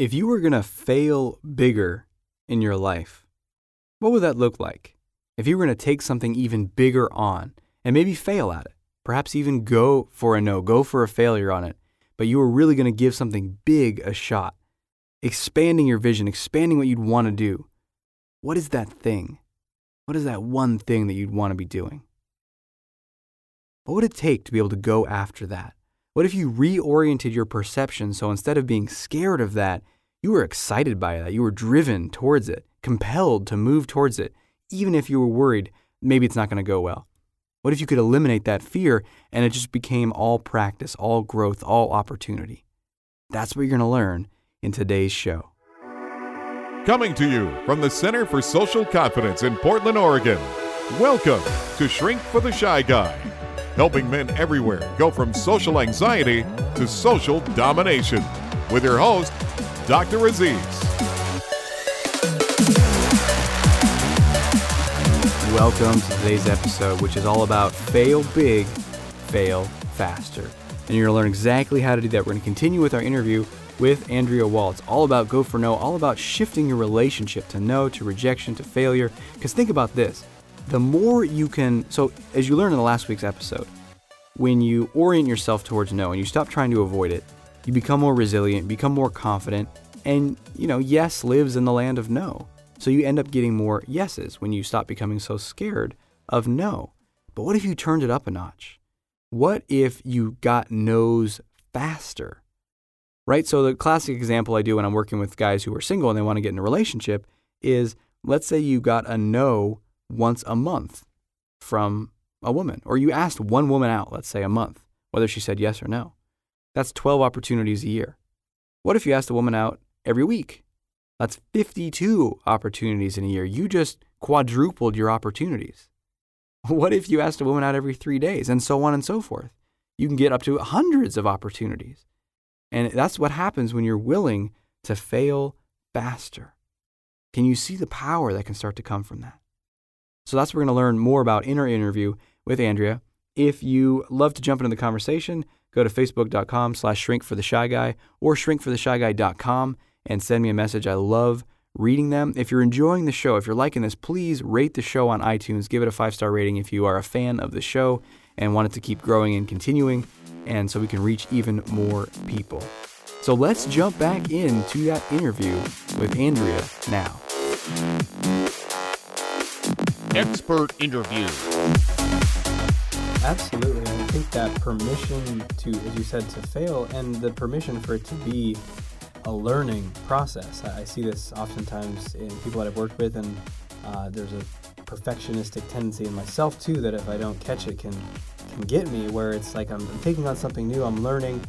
If you were going to fail bigger in your life, what would that look like? If you were going to take something even bigger on and maybe fail at it, perhaps even go for a no, go for a failure on it, but you were really going to give something big a shot, expanding your vision, expanding what you'd want to do, what is that thing? What is that one thing that you'd want to be doing? What would it take to be able to go after that? What if you reoriented your perception so instead of being scared of that, you were excited by that? You were driven towards it, compelled to move towards it, even if you were worried maybe it's not going to go well. What if you could eliminate that fear and it just became all practice, all growth, all opportunity? That's what you're going to learn in today's show. Coming to you from the Center for Social Confidence in Portland, Oregon. Welcome to Shrink for the Shy Guy, helping men everywhere go from social anxiety to social domination. With your host, Dr. Aziz. Welcome to today's episode, which is all about fail big, fail faster. And you're going to learn exactly how to do that. We're going to continue with our interview with Andrea Waltz. It's all about go for no, all about shifting your relationship to no, to rejection, to failure. Because think about this the more you can, so as you learned in the last week's episode, when you orient yourself towards no and you stop trying to avoid it, you become more resilient, become more confident, and you know, yes lives in the land of no. So you end up getting more yeses when you stop becoming so scared of no. But what if you turned it up a notch? What if you got no's faster? right? So the classic example I do when I'm working with guys who are single and they want to get in a relationship is let's say you got a no once a month from a woman, or you asked one woman out, let's say a month, whether she said yes or no. That's 12 opportunities a year. What if you asked a woman out every week? That's 52 opportunities in a year. You just quadrupled your opportunities. What if you asked a woman out every three days, and so on and so forth? You can get up to hundreds of opportunities. And that's what happens when you're willing to fail faster. Can you see the power that can start to come from that? So that's what we're going to learn more about in our interview with Andrea. If you love to jump into the conversation, go to facebook.com slash shrink for the shy guy or shrinkfortheshyguy.com and send me a message. I love reading them. If you're enjoying the show, if you're liking this, please rate the show on iTunes. Give it a five star rating if you are a fan of the show and want it to keep growing and continuing and so we can reach even more people. So let's jump back into that interview with Andrea now. Expert interview. Absolutely. I think that permission to, as you said, to fail and the permission for it to be a learning process. I, see this oftentimes in people that I've worked with, and uh, there's a perfectionistic tendency in myself too that if I don't catch it can can get me where it's like I'm, I'm taking on something new, I'm learning,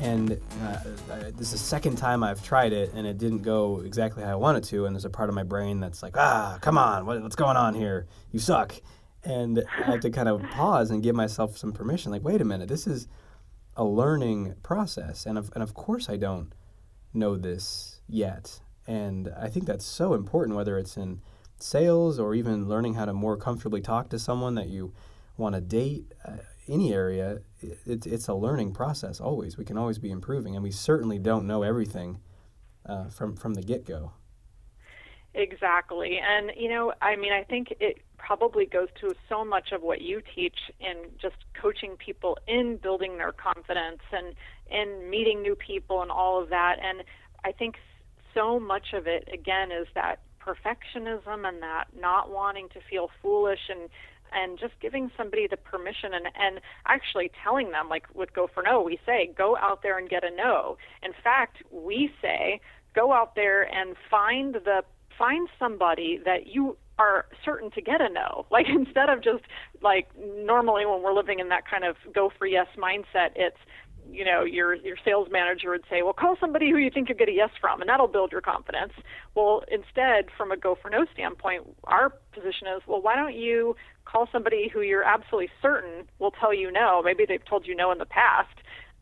and uh, this is the second time I've tried it and it didn't go exactly how I wanted to, and there's a part of my brain that's like, ah, come on, what, what's going on here? You suck. And I have to kind of pause and give myself some permission, like, wait a minute, this is a learning process, and of, and of course I don't know this yet, and I think that's so important, whether it's in sales or even learning how to more comfortably talk to someone that you want to date, uh, any area, it, it's a learning process always. We can always be improving, and we certainly don't know everything uh, from, from the get go. Exactly. And, you know, I mean, I think it probably goes to so much of what you teach in just coaching people in building their confidence and in meeting new people and all of that. And I think so much of it, again, is that perfectionism and that not wanting to feel foolish and and just giving somebody the permission and, and actually telling them, like with Go for No, we say, go out there and get a no. In fact, we say, go out there and find the find somebody that you are certain to get a no. Like instead of just like normally when we're living in that kind of go for yes mindset, it's you know your your sales manager would say well call somebody who you think you'll get a yes from and that'll build your confidence well instead from a go for no standpoint our position is well why don't you call somebody who you're absolutely certain will tell you no. Maybe they've told you no in the past.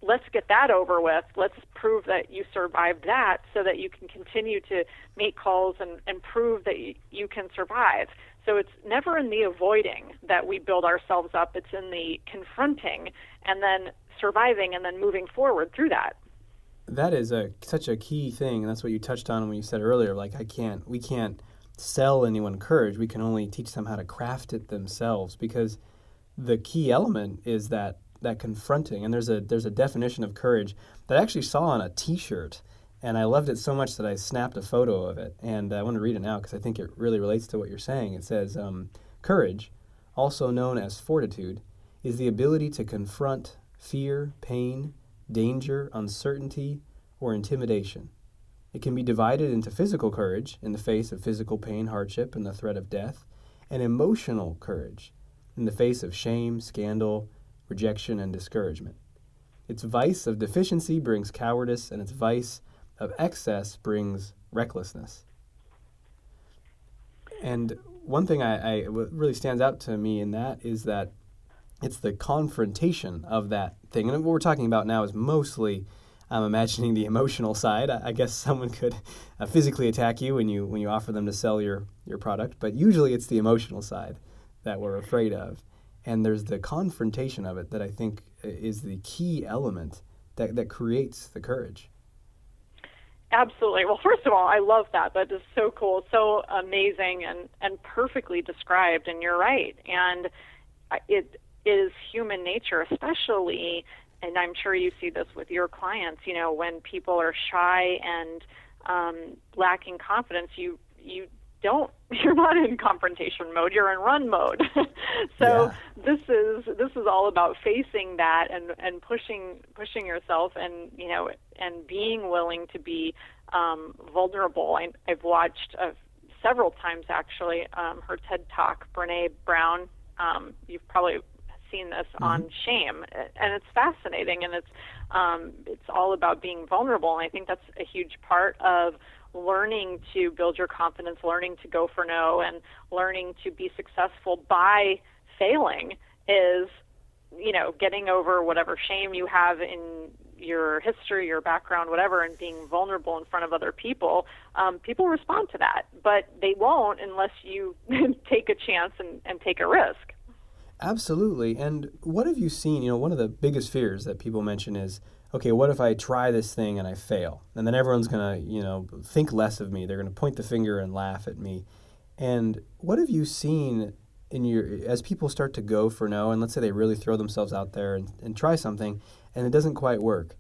Let's get that over with. Let's prove that you survived that so that you can continue to make calls and, and prove that you, you can survive. So it's never in the avoiding that we build ourselves up. It's in the confronting and then surviving and then moving forward through that. that is a such a key thing, and that's what you touched on when you said earlier. Like I can't, we can't sell anyone courage. We can only teach them how to craft it themselves because the key element is that that confronting. And there's a there's a definition of courage that I actually saw on a T-shirt, and I loved it so much that I snapped a photo of it. And I want to read it now because I think it really relates to what you're saying. It says, um, "Courage, also known as fortitude, is the ability to confront fear, pain, danger, uncertainty, or intimidation." It can be divided into physical courage in the face of physical pain, hardship, and the threat of death, and emotional courage in the face of shame, scandal, rejection, and discouragement. Its vice of deficiency brings cowardice, and its vice of excess brings recklessness. And one thing I, I really stands out to me in that is that it's the confrontation of that thing. And what we're talking about now is mostly I'm imagining the emotional side. I, I guess someone could uh, physically attack you when you when you offer them to sell your your product, but usually it's the emotional side that we're afraid of. And there's the confrontation of it that I think is the key element that, that creates the courage. Absolutely. Well, first of all, I love that. That is so cool, so amazing, and and perfectly described. And you're right. And it is human nature, especially, and I'm sure you see this with your clients. You know, when people are shy and um, lacking confidence, you you don't you're not in confrontation mode you're in run mode so yeah. this is this is all about facing that and and pushing pushing yourself and you know and being willing to be um, vulnerable I, i've watched uh, several times actually um, her ted talk brene brown um, you've probably seen this mm-hmm. on shame and it's fascinating and it's um, it's all about being vulnerable and i think that's a huge part of learning to build your confidence, learning to go for no, and learning to be successful by failing is, you know, getting over whatever shame you have in your history, your background, whatever, and being vulnerable in front of other people. Um, people respond to that, but they won't unless you take a chance and, and take a risk. Absolutely. And what have you seen? You know, one of the biggest fears that people mention is okay, what if I try this thing and I fail? And then everyone's going to, you know, think less of me. They're going to point the finger and laugh at me. And what have you seen in your as people start to go for no and let's say they really throw themselves out there and, and try something and it doesn't quite work.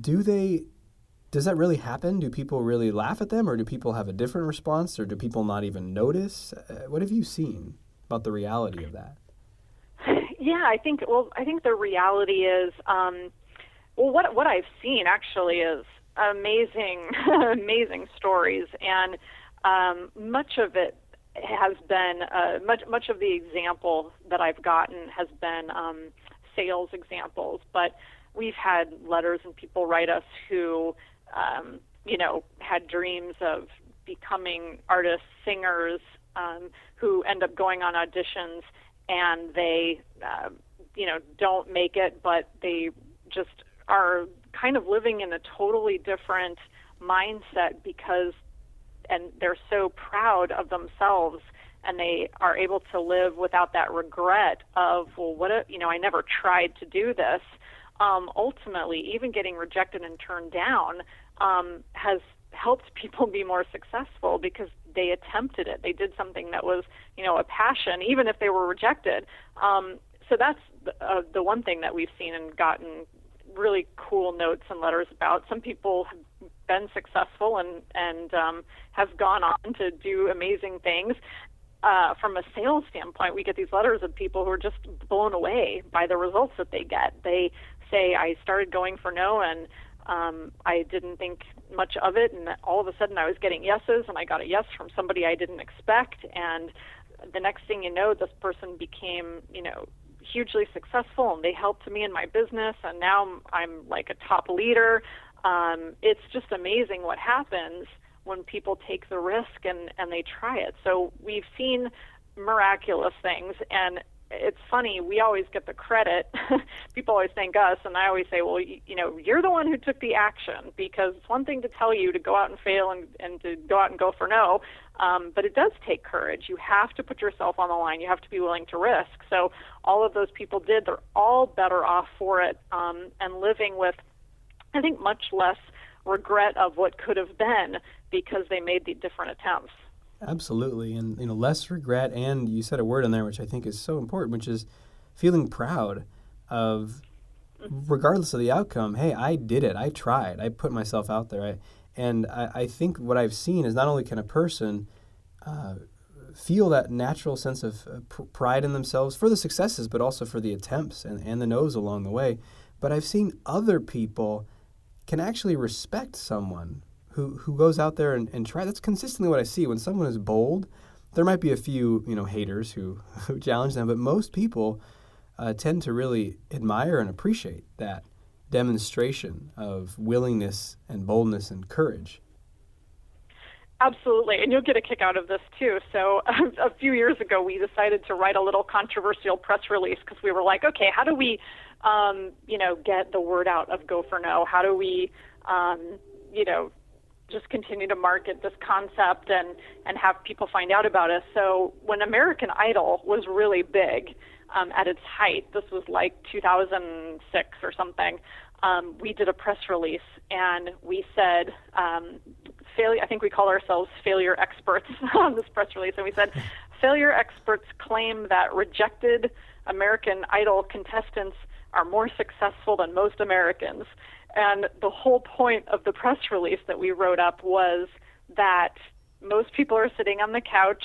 Do they does that really happen? Do people really laugh at them or do people have a different response or do people not even notice? Uh, what have you seen about the reality of that? Yeah, I think well, I think the reality is um, well, what what I've seen actually is amazing, amazing stories, and um, much of it has been uh, much much of the example that I've gotten has been um, sales examples, but we've had letters and people write us who um, you know had dreams of becoming artists, singers, um, who end up going on auditions and they uh, you know don't make it, but they just are kind of living in a totally different mindset because and they're so proud of themselves and they are able to live without that regret of well what a, you know I never tried to do this. Um, ultimately even getting rejected and turned down um, has helped people be more successful because they attempted it they did something that was you know a passion even if they were rejected um, so that's the, uh, the one thing that we've seen and gotten really cool notes and letters about. Some people have been successful and and um, have gone on to do amazing things. Uh, from a sales standpoint, we get these letters of people who are just blown away by the results that they get. They say, "I started going for no, and um, I didn't think much of it, and all of a sudden I was getting yeses, and I got a yes from somebody I didn't expect, and the next thing you know, this person became, you know, hugely successful and they helped me in my business and now I'm, like a top leader. Um, it's just amazing what happens when people take the risk and, and they try it. So we've seen miraculous things and it's funny we always get the credit. People always thank us and i always say well you, you know you're the one who took the action because it's one thing to tell you to go out and fail and, and to go out and go for no um, but it does take courage. You have to put yourself on the line. You have to be willing to risk. So all of those people did. They're all better off for it um, and living with i think much less regret of what could have been because they made the different attempts. Absolutely, and you know, less regret, and you said a word in there which I think is so important, which is feeling proud of, regardless of the outcome. Hey, I did it. I tried. I put myself out there. I, and I, I think what I've seen is not only can a person uh, feel that natural sense of uh, pr- pride in themselves for the successes, but also for the attempts and, and the no's along the way. But I've seen other people can actually respect someone who, who goes out there and, and try. That's consistently what I see. When someone is bold, there might be a few you know haters who, who challenge them, but most people uh, tend to really admire and appreciate that demonstration of willingness and boldness and courage. Absolutely, and you'll get a kick out of this too. So, a few years ago, we decided to write a little controversial press release because we were like, okay, how do we, um, you know, get the word out of Go for No? How do we, um, you know, just continue to market this concept and and have people find out about us? So, when American Idol was really big um, at its height, this was like 2006 or something. Um, we did a press release and we said um, failure. I think we call ourselves failure experts on this press release, and we said failure experts claim that rejected American Idol contestants are more successful than most Americans. And the whole point of the press release that we wrote up was that most people are sitting on the couch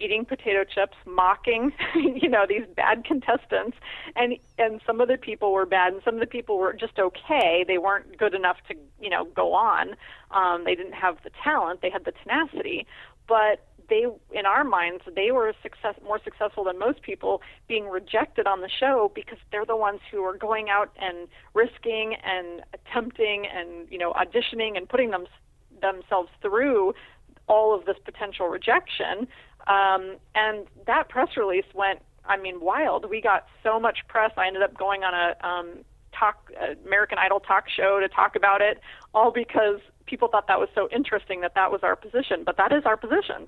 eating potato chips, mocking, you know, these bad contestants, and and some of the people were bad, and some of the people were just okay. They weren't good enough to, you know, go on. Um, they didn't have the talent. They had the tenacity, but they, in our minds, they were success more successful than most people being rejected on the show because they're the ones who are going out and risking and attempting and you know auditioning and putting them themselves through all of this potential rejection um, and that press release went, I mean, wild. We got so much press. I ended up going on a um, talk, American Idol talk show to talk about it, all because people thought that was so interesting that that was our position. But that is our position.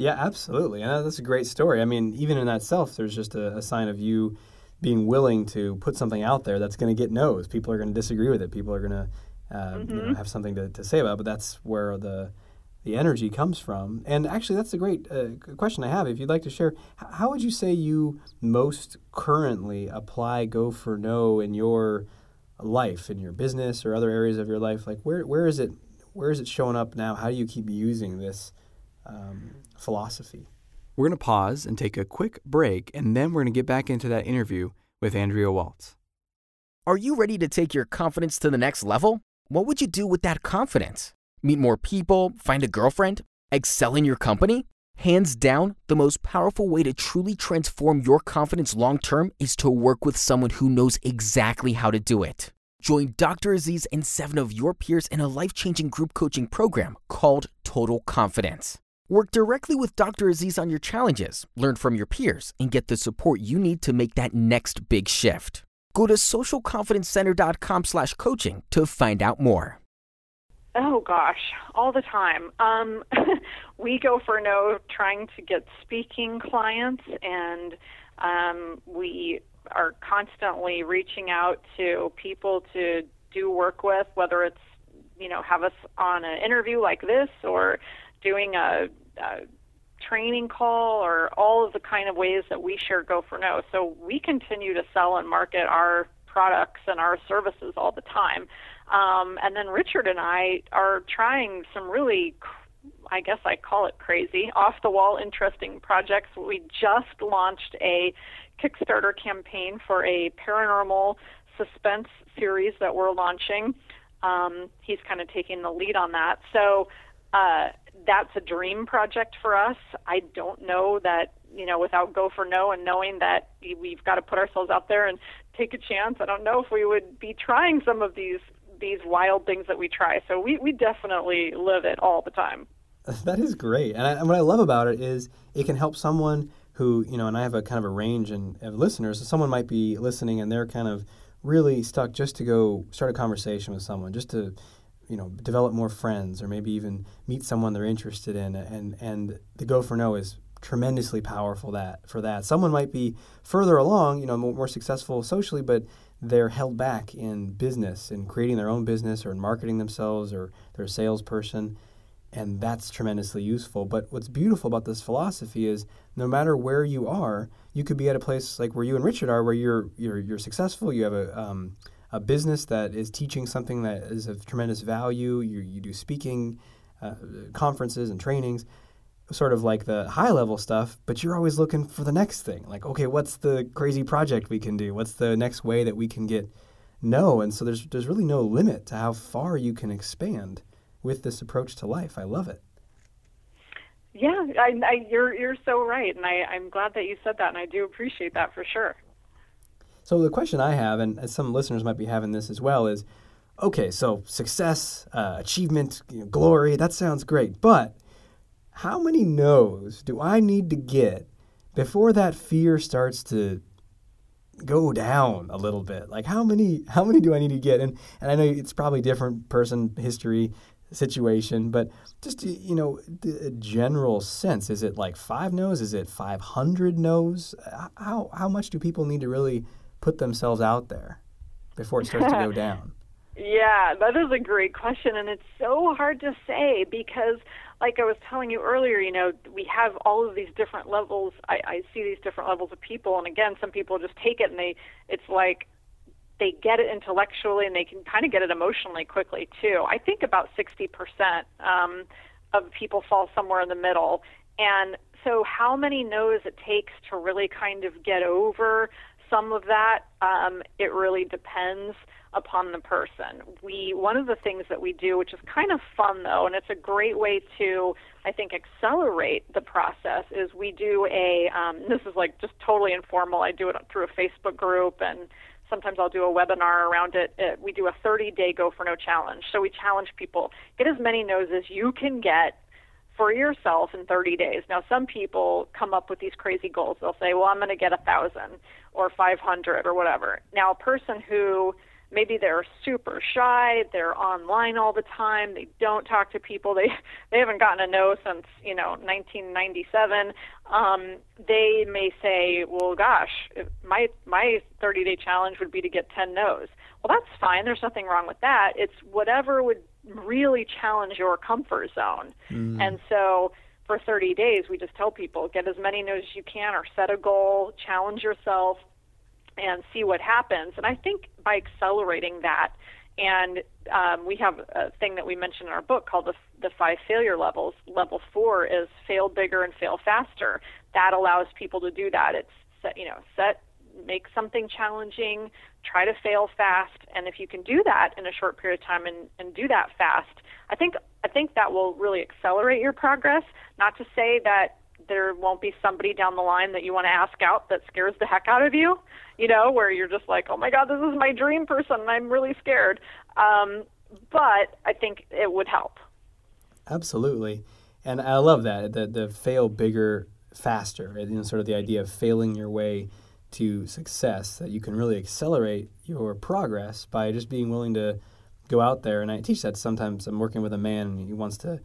Yeah, absolutely. And that's a great story. I mean, even in that self, there's just a, a sign of you being willing to put something out there that's going to get no's. People are going to disagree with it. People are going to uh, mm-hmm. you know, have something to, to say about it. But that's where the the energy comes from. And actually, that's a great uh, question I have. If you'd like to share, how would you say you most currently apply Go for No in your life, in your business or other areas of your life? Like, where where is it where is it showing up now? How do you keep using this um, philosophy? We're going to pause and take a quick break, and then we're going to get back into that interview with Andrea Waltz. Are you ready to take your confidence to the next level? What would you do with that confidence? meet more people, find a girlfriend, excel in your company? Hands down, the most powerful way to truly transform your confidence long term is to work with someone who knows exactly how to do it. Join Dr. Aziz and seven of your peers in a life changing group coaching program called Total Confidence. Work directly with Dr. Aziz on your challenges, learn from your peers, and get the support you need to make that next big shift. Go to socialconfidencecenter.com slash coaching to find out more. Oh gosh, all the time. Um, we go for no trying to get speaking clients, and um, we are constantly reaching out to people to do work with, whether it's you know have us on an interview like this or doing a, a training call or all of the kind of ways that we share Go for No. So we continue to sell and market our products and our services all the time. Um, and then Richard and I are trying some really, I guess I call it crazy, off the wall, interesting projects. We just launched a Kickstarter campaign for a paranormal suspense series that we're launching. Um, he's kind of taking the lead on that. So uh, that's a dream project for us. I don't know that you know without go for no and knowing that we've got to put ourselves out there and take a chance. I don't know if we would be trying some of these these wild things that we try. So we, we definitely live it all the time. That is great. And, I, and what I love about it is it can help someone who, you know, and I have a kind of a range in, of listeners. So someone might be listening and they're kind of really stuck just to go start a conversation with someone, just to, you know, develop more friends or maybe even meet someone they're interested in. And, and the Go for No is tremendously powerful that for that. Someone might be further along, you know, more, more successful socially, but they're held back in business, in creating their own business or in marketing themselves or they're a salesperson. And that's tremendously useful. But what's beautiful about this philosophy is no matter where you are, you could be at a place like where you and Richard are, where you're you're, you're successful, you have a um, a business that is teaching something that is of tremendous value. You, you do speaking, uh, conferences, and trainings, sort of like the high level stuff, but you're always looking for the next thing. Like, okay, what's the crazy project we can do? What's the next way that we can get know? And so there's, there's really no limit to how far you can expand with this approach to life. I love it. Yeah, I, I, you're you're so right, and I, I'm glad that you said that, and I do appreciate that for sure. So the question I have, and some listeners might be having this as well, is okay, so success, uh, achievement, you know, glory, that sounds great, but how many no's do I need to get before that fear starts to go down a little bit? Like how many how many do I need to get? And and I know it's probably different person history situation, but just you know, the general sense is it like 5 no's? Is it 500 no's? How how much do people need to really put themselves out there before it starts to go down? Yeah, that is a great question, and it's so hard to say because, like I was telling you earlier, you know, we have all of these different levels. I, I see these different levels of people, and again, some people just take it and they, it's like they get it intellectually and they can kind of get it emotionally quickly too. I think about 60% um, of people fall somewhere in the middle, and so how many no's it takes to really kind of get over some of that, um, it really depends upon the person. We one of the things that we do, which is kind of fun though, and it's a great way to I think accelerate the process, is we do a um, this is like just totally informal. I do it through a Facebook group and sometimes I'll do a webinar around it. it we do a 30 day go for no challenge. So we challenge people get as many no's as you can get for yourself in 30 days. Now, some people come up with these crazy goals. They'll say, "Well, I'm going to get a thousand or 500 or whatever." Now, a person who maybe they're super shy they're online all the time they don't talk to people they they haven't gotten a no since you know 1997 um they may say well gosh my my 30 day challenge would be to get 10 no's well that's fine there's nothing wrong with that it's whatever would really challenge your comfort zone mm. and so for 30 days we just tell people get as many no's as you can or set a goal challenge yourself and see what happens. And I think by accelerating that, and um, we have a thing that we mentioned in our book called the, the five failure levels. Level four is fail bigger and fail faster. That allows people to do that. It's set, you know, set, make something challenging, try to fail fast, and if you can do that in a short period of time and, and do that fast, I think I think that will really accelerate your progress. Not to say that there won't be somebody down the line that you want to ask out that scares the heck out of you, you know, where you're just like, oh my God, this is my dream person, and I'm really scared. Um, but I think it would help. Absolutely. And I love that, the, the fail bigger, faster, you know, sort of the idea of failing your way to success, that you can really accelerate your progress by just being willing to go out there. And I teach that sometimes I'm working with a man and he wants to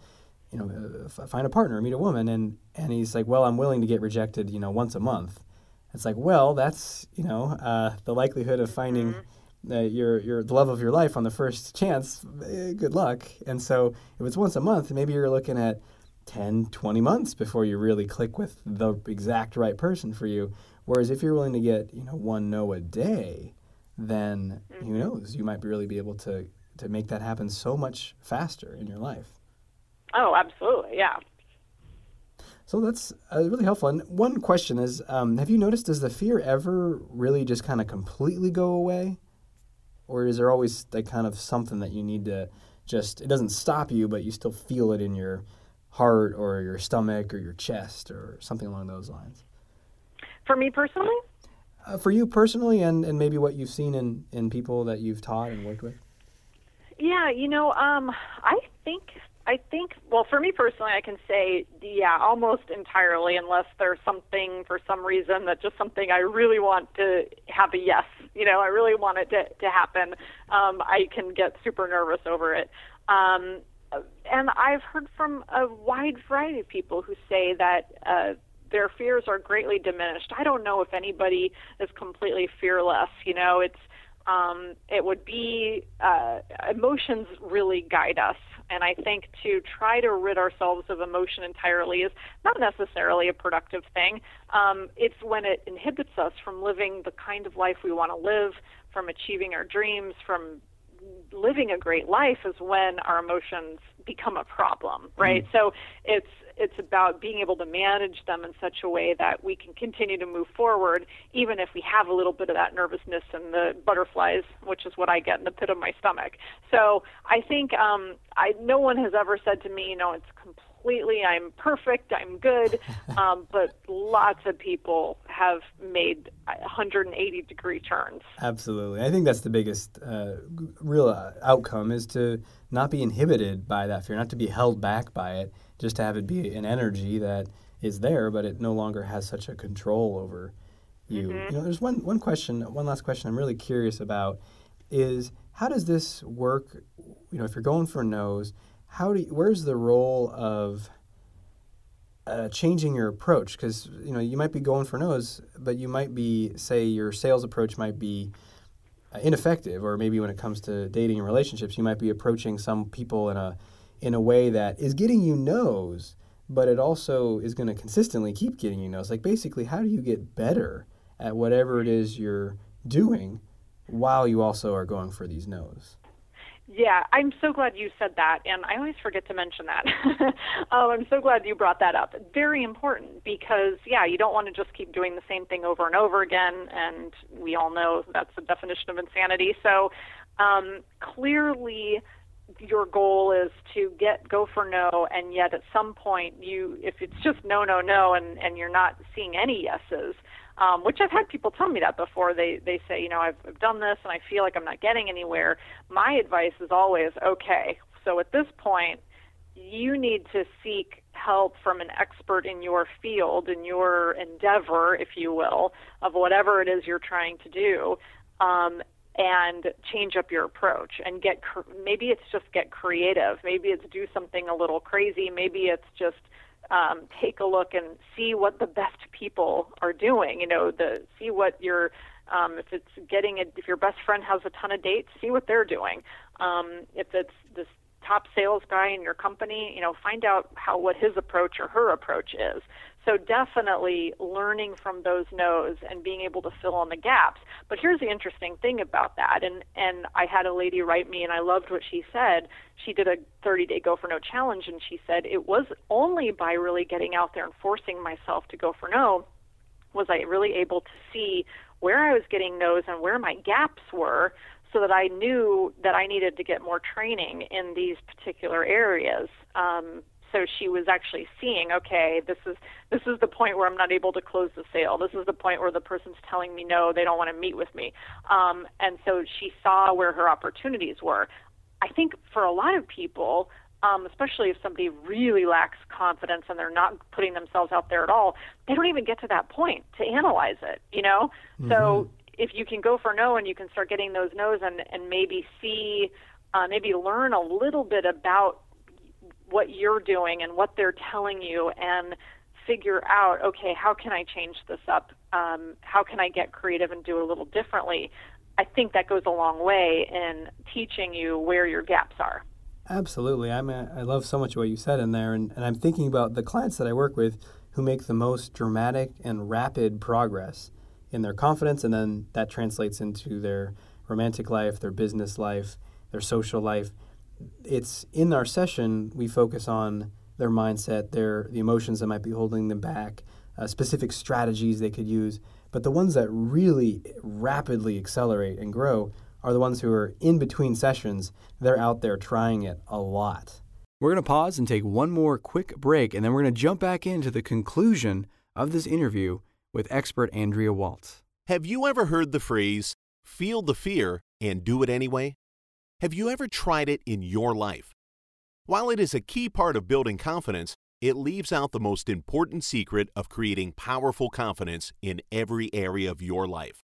you know, uh, find a partner, meet a woman, and and he's like, well, I'm willing to get rejected, you know, once a month. It's like, well, that's you know, uh, the likelihood of finding mm-hmm. uh, your your the love of your life on the first chance. Eh, good luck. And so, if it's once a month, maybe you're looking at 10, 20 months before you really click with the exact right person for you. Whereas if you're willing to get you know one no a day, then mm-hmm. who knows? You might really be able to to make that happen so much faster in your life. Oh, absolutely, yeah. So that's uh, really helpful. And one question is, um, have you noticed does the fear ever really just kind of completely go away, or is there always like kind of something that you need to just it doesn't stop you, but you still feel it in your heart or your stomach or your chest or something along those lines? For me personally. Uh, for you personally, and, and maybe what you've seen in, in people that you've taught and worked with. Yeah, you know, um, I think I think, well, for me personally, I can say, yeah, almost entirely, unless there's something for some reason that just something I really want to have a yes. You know, I really want it to, to happen. Um, I can get super nervous over it. Um, and I've heard from a wide variety of people who say that uh, their fears are greatly diminished. I don't know if anybody is completely fearless. You know, it's um, it would be uh, emotions really guide us. And I think to try to rid ourselves of emotion entirely is not necessarily a productive thing. Um, it's when it inhibits us from living the kind of life we want to live, from achieving our dreams, from living a great life is when our emotions become a problem, right? Mm. So it's it's about being able to manage them in such a way that we can continue to move forward, even if we have a little bit of that nervousness and the butterflies, which is what I get in the pit of my stomach. So I think um, I no one has ever said to me, you know, it's completely. I'm perfect. I'm good. Um, but lots of people have made 180 degree turns. Absolutely. I think that's the biggest uh, real uh, outcome is to not be inhibited by that fear, not to be held back by it, just to have it be an energy that is there, but it no longer has such a control over you. Mm-hmm. You know, there's one one question, one last question I'm really curious about is how does this work? You know, if you're going for no's, how do you, where's the role of uh, changing your approach because you know you might be going for no's, but you might be say your sales approach might be uh, ineffective, or maybe when it comes to dating and relationships, you might be approaching some people in a in a way that is getting you no's, but it also is going to consistently keep getting you no's. Like basically, how do you get better at whatever it is you're doing while you also are going for these no's? Yeah, I'm so glad you said that, and I always forget to mention that. um, I'm so glad you brought that up. Very important because, yeah, you don't want to just keep doing the same thing over and over again, and we all know that's the definition of insanity. So, um, clearly, your goal is to get go for no, and yet at some point, you, if it's just no, no, no, and and you're not seeing any yeses, um, which I've had people tell me that before. They they say, you know, I've, I've done this and I feel like I'm not getting anywhere. My advice is always, okay, so at this point, you need to seek help from an expert in your field, in your endeavor, if you will, of whatever it is you're trying to do. Um, and change up your approach and get maybe it's just get creative maybe it's do something a little crazy maybe it's just um, take a look and see what the best people are doing. You know, the see what your um, if it's getting a, if your best friend has a ton of dates, see what they're doing. Um, if it's this top sales guy in your company, you know, find out how what his approach or her approach is. So definitely learning from those no's and being able to fill in the gaps. But here's the interesting thing about that, and and I had a lady write me, and I loved what she said. She did a 30-day go for no challenge, and she said it was only by really getting out there and forcing myself to go for no was I really able to see where I was getting no's and where my gaps were so that I knew that I needed to get more training in these particular areas. Um, so she was actually seeing, okay, this is this is the point where I'm not able to close the sale. This is the point where the person's telling me no, they don't want to meet with me. Um, and so she saw where her opportunities were. I think for a lot of people, um, especially if somebody really lacks confidence and they're not putting themselves out there at all, they don't even get to that point to analyze it. You know, mm-hmm. so if you can go for no and you can start getting those no's and and maybe see, uh, maybe learn a little bit about what you're doing and what they're telling you and figure out okay how can i change this up? Um, how can i get creative and do a little differently? I think that goes a long way in teaching you where your gaps are. Absolutely. I'm a, i love so much what you said in there and, and i'm thinking about the clients that i work with who make the most dramatic and rapid progress in their confidence and then that translates into their romantic life their business life their social life it's in our session we focus on their mindset, their the emotions that might be holding them back, uh, specific strategies they could use. But the ones that really rapidly accelerate and grow are the ones who are in between sessions. They're out there trying it a lot. We're going to pause and take one more quick break, and then we're going to jump back into the conclusion of this interview with expert Andrea Waltz. Have you ever heard the phrase, feel the fear and do it anyway? Have you ever tried it in your life? While it is a key part of building confidence, it leaves out the most important secret of creating powerful confidence in every area of your life.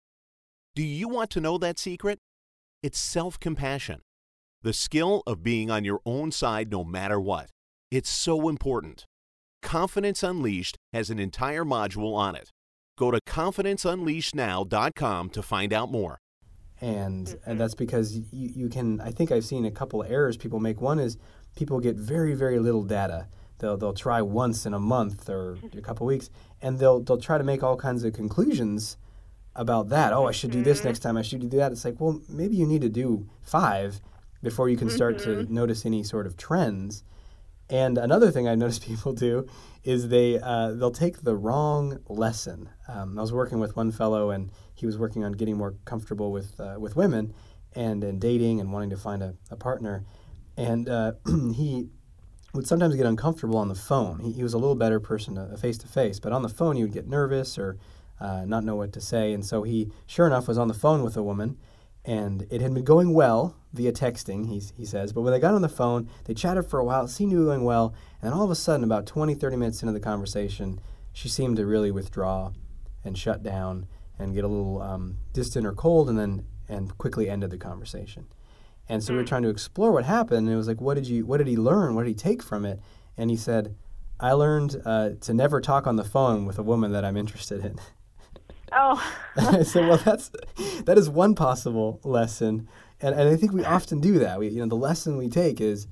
Do you want to know that secret? It's self compassion, the skill of being on your own side no matter what. It's so important. Confidence Unleashed has an entire module on it. Go to confidenceunleashednow.com to find out more. And Mm-hmm. and that's because you, you can. I think I've seen a couple of errors people make. One is people get very very little data. They'll they'll try once in a month or a couple weeks, and they'll they'll try to make all kinds of conclusions about that. Oh, I should do this next time. I should do that. It's like, well, maybe you need to do five before you can start to notice any sort of trends. And another thing I notice people do is they uh, they'll take the wrong lesson. Um, I was working with one fellow, and he was working on getting more comfortable with uh, with women and and dating and wanting to find a, a partner. And uh, he would sometimes get uncomfortable on the phone. He, he was a little better person face to face, but on the phone he would get nervous or uh, not know what to say. And so he, sure enough, was on the phone with a woman, and it had been going well via texting, he, he says. But when they got on the phone, they chatted for a while, it seemed to be going well, and all of a sudden, about 20, 30 minutes into the conversation, she seemed to really withdraw and shut down and get a little um, distant or cold, and then and quickly ended the conversation. And so we were trying to explore what happened, and it was like, what did you, what did he learn? What did he take from it? And he said, I learned uh, to never talk on the phone with a woman that I'm interested in. Oh, I said, well, that's that is one possible lesson, and, and I think we often do that. We, you know, the lesson we take is,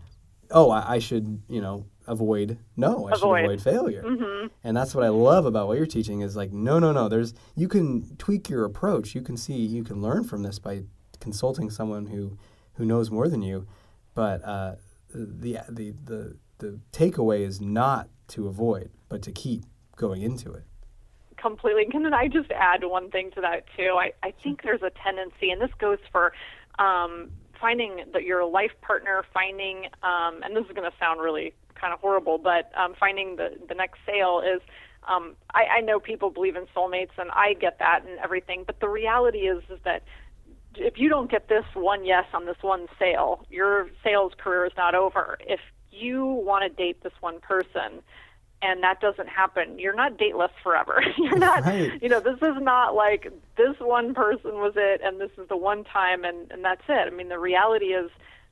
oh, I, I should, you know, avoid no, I Avoid. should avoid failure, and that's what I love about what you're teaching is like, no, no, no. There's you can tweak your approach. You can see you can learn from this by consulting someone who who knows more than you, but uh, the the the the takeaway is not to avoid, but to keep going into it. completely. Can I just add one thing to that too? I, I think there's a tendency, and this goes for um, finding that your life partner, finding, um, and this is going to sound really kind of horrible, but um, finding the the next sale is. Um, I, I know people believe in soulmates, and I get that and everything. But the reality is, is that if you don't get this one yes on this one sale, your sales career is not over. If you want to date this one person and that doesn't happen, you're not dateless forever. you're not, Right. you know, this is not like this one person was it and this is the one time and, and that's it. I mean, the reality is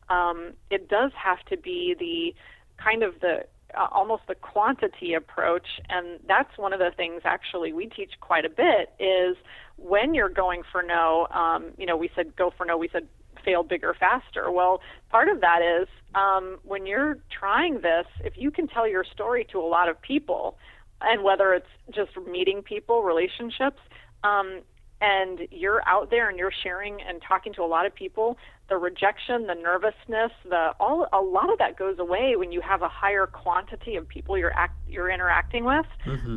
um, it does have to be the kind of the uh, almost the quantity approach and that's one of the things actually we teach quite a bit is when you're going for no um, you know we said go for no we said fail bigger faster. Well part of that is um, when you're trying this if you can tell your story to a lot of people and whether it's just meeting people relationships um, and you're out there and you're sharing and talking to a lot of people the rejection the nervousness the all a lot of that goes away when you have a higher quantity of people you're act, you're interacting with.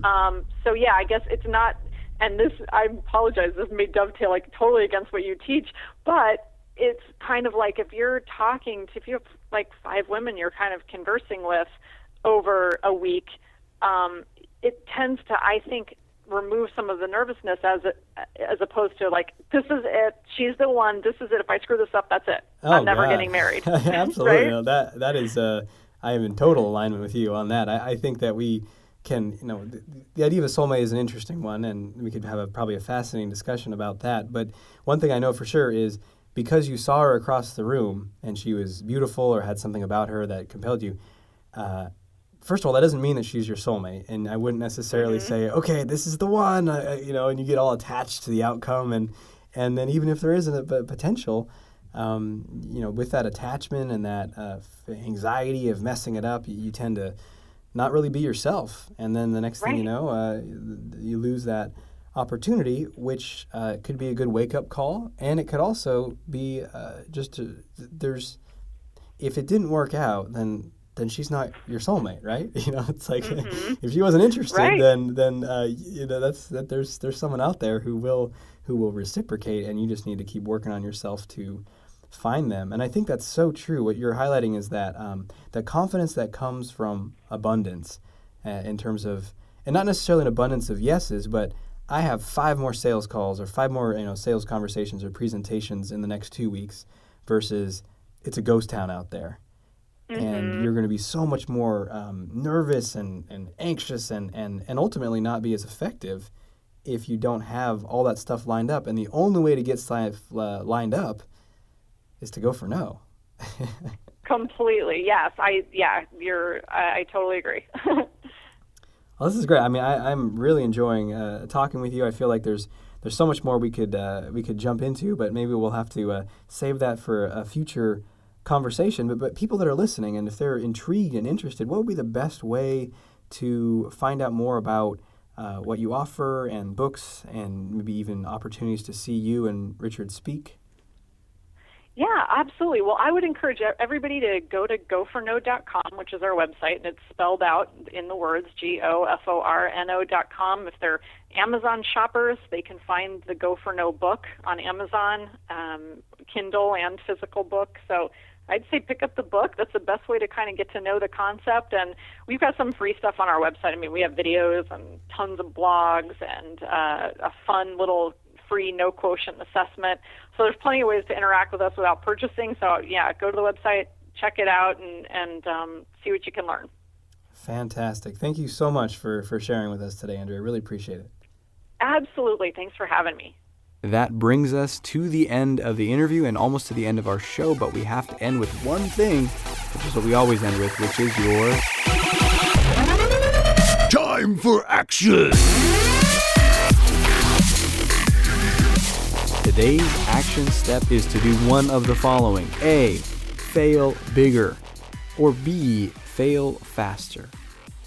Um, so yeah i guess it's not and this i apologize this may dovetail like totally against what you teach but it's kind of like if you're talking to if you have like five women you're kind of conversing with over a week um, it tends to i think remove some of the nervousness as it, as opposed to like this is it she's the one this is it if i screw this up that's it i'm never Oh, God. getting married Absolutely, right? no, that that is. Uh, I am in total alignment with you on that. I, I think that we can, you know, the, the idea of a soulmate is an interesting one, and we could have a, probably a fascinating discussion about that. But one thing I know for sure is because you saw her across the room and she was beautiful or had something about her that compelled you. Uh, first of all, that doesn't mean that she's your soulmate, and I wouldn't necessarily say, "Okay, this is the one," uh, you know, and you get all attached to the outcome, and and then even if there isn't a p- potential, um, you know, with that attachment and that uh, anxiety of messing it up, you, you tend to not really be yourself, and then the next thing you know, uh, you lose that opportunity, which uh, could be a good wake up call, and it could also be uh, just to, there's if it didn't work out, then then she's not your soulmate, right? You know, it's like if she wasn't interested, Right. then then uh, you know that's that there's there's someone out there who will who will reciprocate, and you just need to keep working on yourself to find them. And I think that's so true. What you're highlighting is that um, the confidence that comes from abundance, uh, in terms of, and not necessarily an abundance of yeses, but I have five more sales calls or five more you know sales conversations or presentations in the next two weeks, versus it's a ghost town out there and you're going to be so much more um, nervous and, and anxious and, and, and ultimately not be as effective if you don't have all that stuff lined up. And the only way to get stuff uh, lined up is to go for no. completely yes i yeah you're i, I totally agree Well, this is great. I mean, I, I'm really enjoying uh, talking with you. I feel like there's there's so much more we could uh, we could jump into, but maybe we'll have to uh, save that for a future conversation. But but people that are listening, and if they're intrigued and interested, what would be the best way to find out more about uh, what you offer and books and maybe even opportunities to see you and Richard speak? Yeah, absolutely. Well, I would encourage everybody to go to goforno.com, which is our website, and it's spelled out in the words G O F O R N O.com. If they're Amazon shoppers, they can find the Go for No book on Amazon, um, Kindle and physical book. So I'd say pick up the book. That's the best way to kind of get to know the concept. And we've got some free stuff on our website. I mean, we have videos and tons of blogs and uh, a fun little free no quotient assessment. So there's plenty of ways to interact with us without purchasing. So yeah, go to the website, check it out, and and um, see what you can learn. Fantastic. Thank you so much for for sharing with us today, Andrea. I really appreciate it. Absolutely. Thanks for having me. That brings us to the end of the interview and almost to the end of our show, but we have to end with one thing, which is what we always end with, which is your time for action. Today's action step is to do one of the following A. Fail bigger, or B. Fail faster.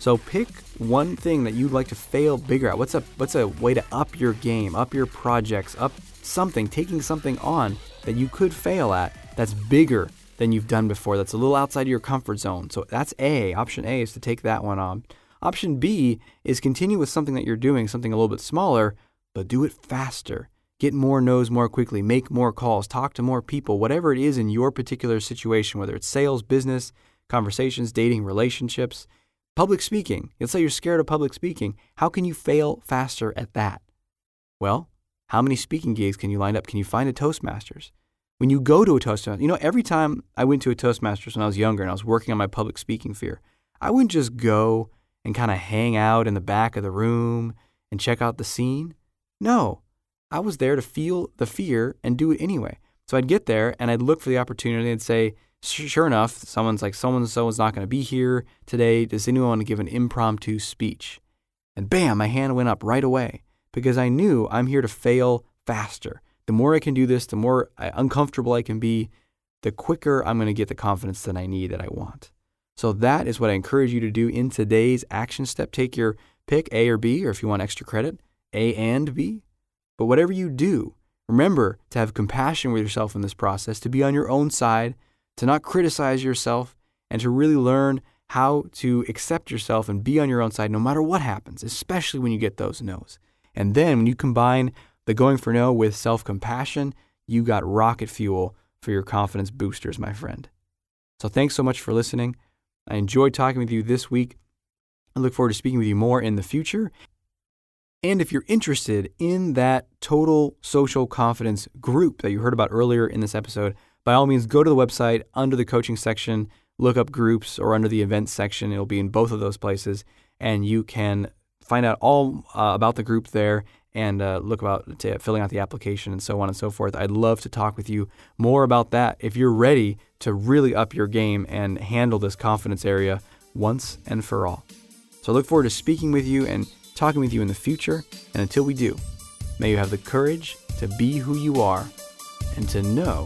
So pick one thing that you'd like to fail bigger at. What's a what's a way to up your game, up your projects, up something, taking something on that you could fail at that's bigger than you've done before. That's a little outside of your comfort zone. So that's A. Option A is to take that one on. Option B is continue with something that you're doing, something a little bit smaller, but do it faster get more no's more quickly, make more calls, talk to more people, whatever it is in your particular situation, whether it's sales, business, conversations, dating, relationships, public speaking. Let's say you're scared of public speaking. How can you fail faster at that? Well, how many speaking gigs can you line up? Can you find a Toastmasters? When you go to a Toastmasters, you know, every time I went to a Toastmasters when I was younger and I was working on my public speaking fear, I wouldn't just go and kind of hang out in the back of the room and check out the scene. No, I was there to feel the fear and do it anyway. So I'd get there and I'd look for the opportunity and say, sure enough, someone's like, someone so is not going to be here today. Does anyone want to give an impromptu speech? And bam, my hand went up right away because I knew I'm here to fail faster. The more I can do this, the more uh, uncomfortable I can be, the quicker I'm going to get the confidence that I need that I want. So that is what I encourage you to do in today's action step. Take your pick A or B, or if you want extra credit, A and B. But whatever you do, remember to have compassion with yourself in this process, to be on your own side, to not criticize yourself, and to really learn how to accept yourself and be on your own side no matter what happens, especially when you get those no's. And then when you combine the going for no with self compassion, you got rocket fuel for your confidence boosters, my friend. So thanks so much for listening. I enjoyed talking with you this week. I look forward to speaking with you more in the future. And if you're interested in that total social confidence group that you heard about earlier in this episode, by all means, go to the website under the coaching section, look up groups, or under the events section. It'll be in both of those places. And you can find out all uh, about the group there and uh, look about filling out the application and so on and so forth. I'd love to talk with you more about that if you're ready to really up your game and handle this confidence area once and for all. So I look forward to speaking with you and talking with you in the future. And until we do, may you have the courage to be who you are and to know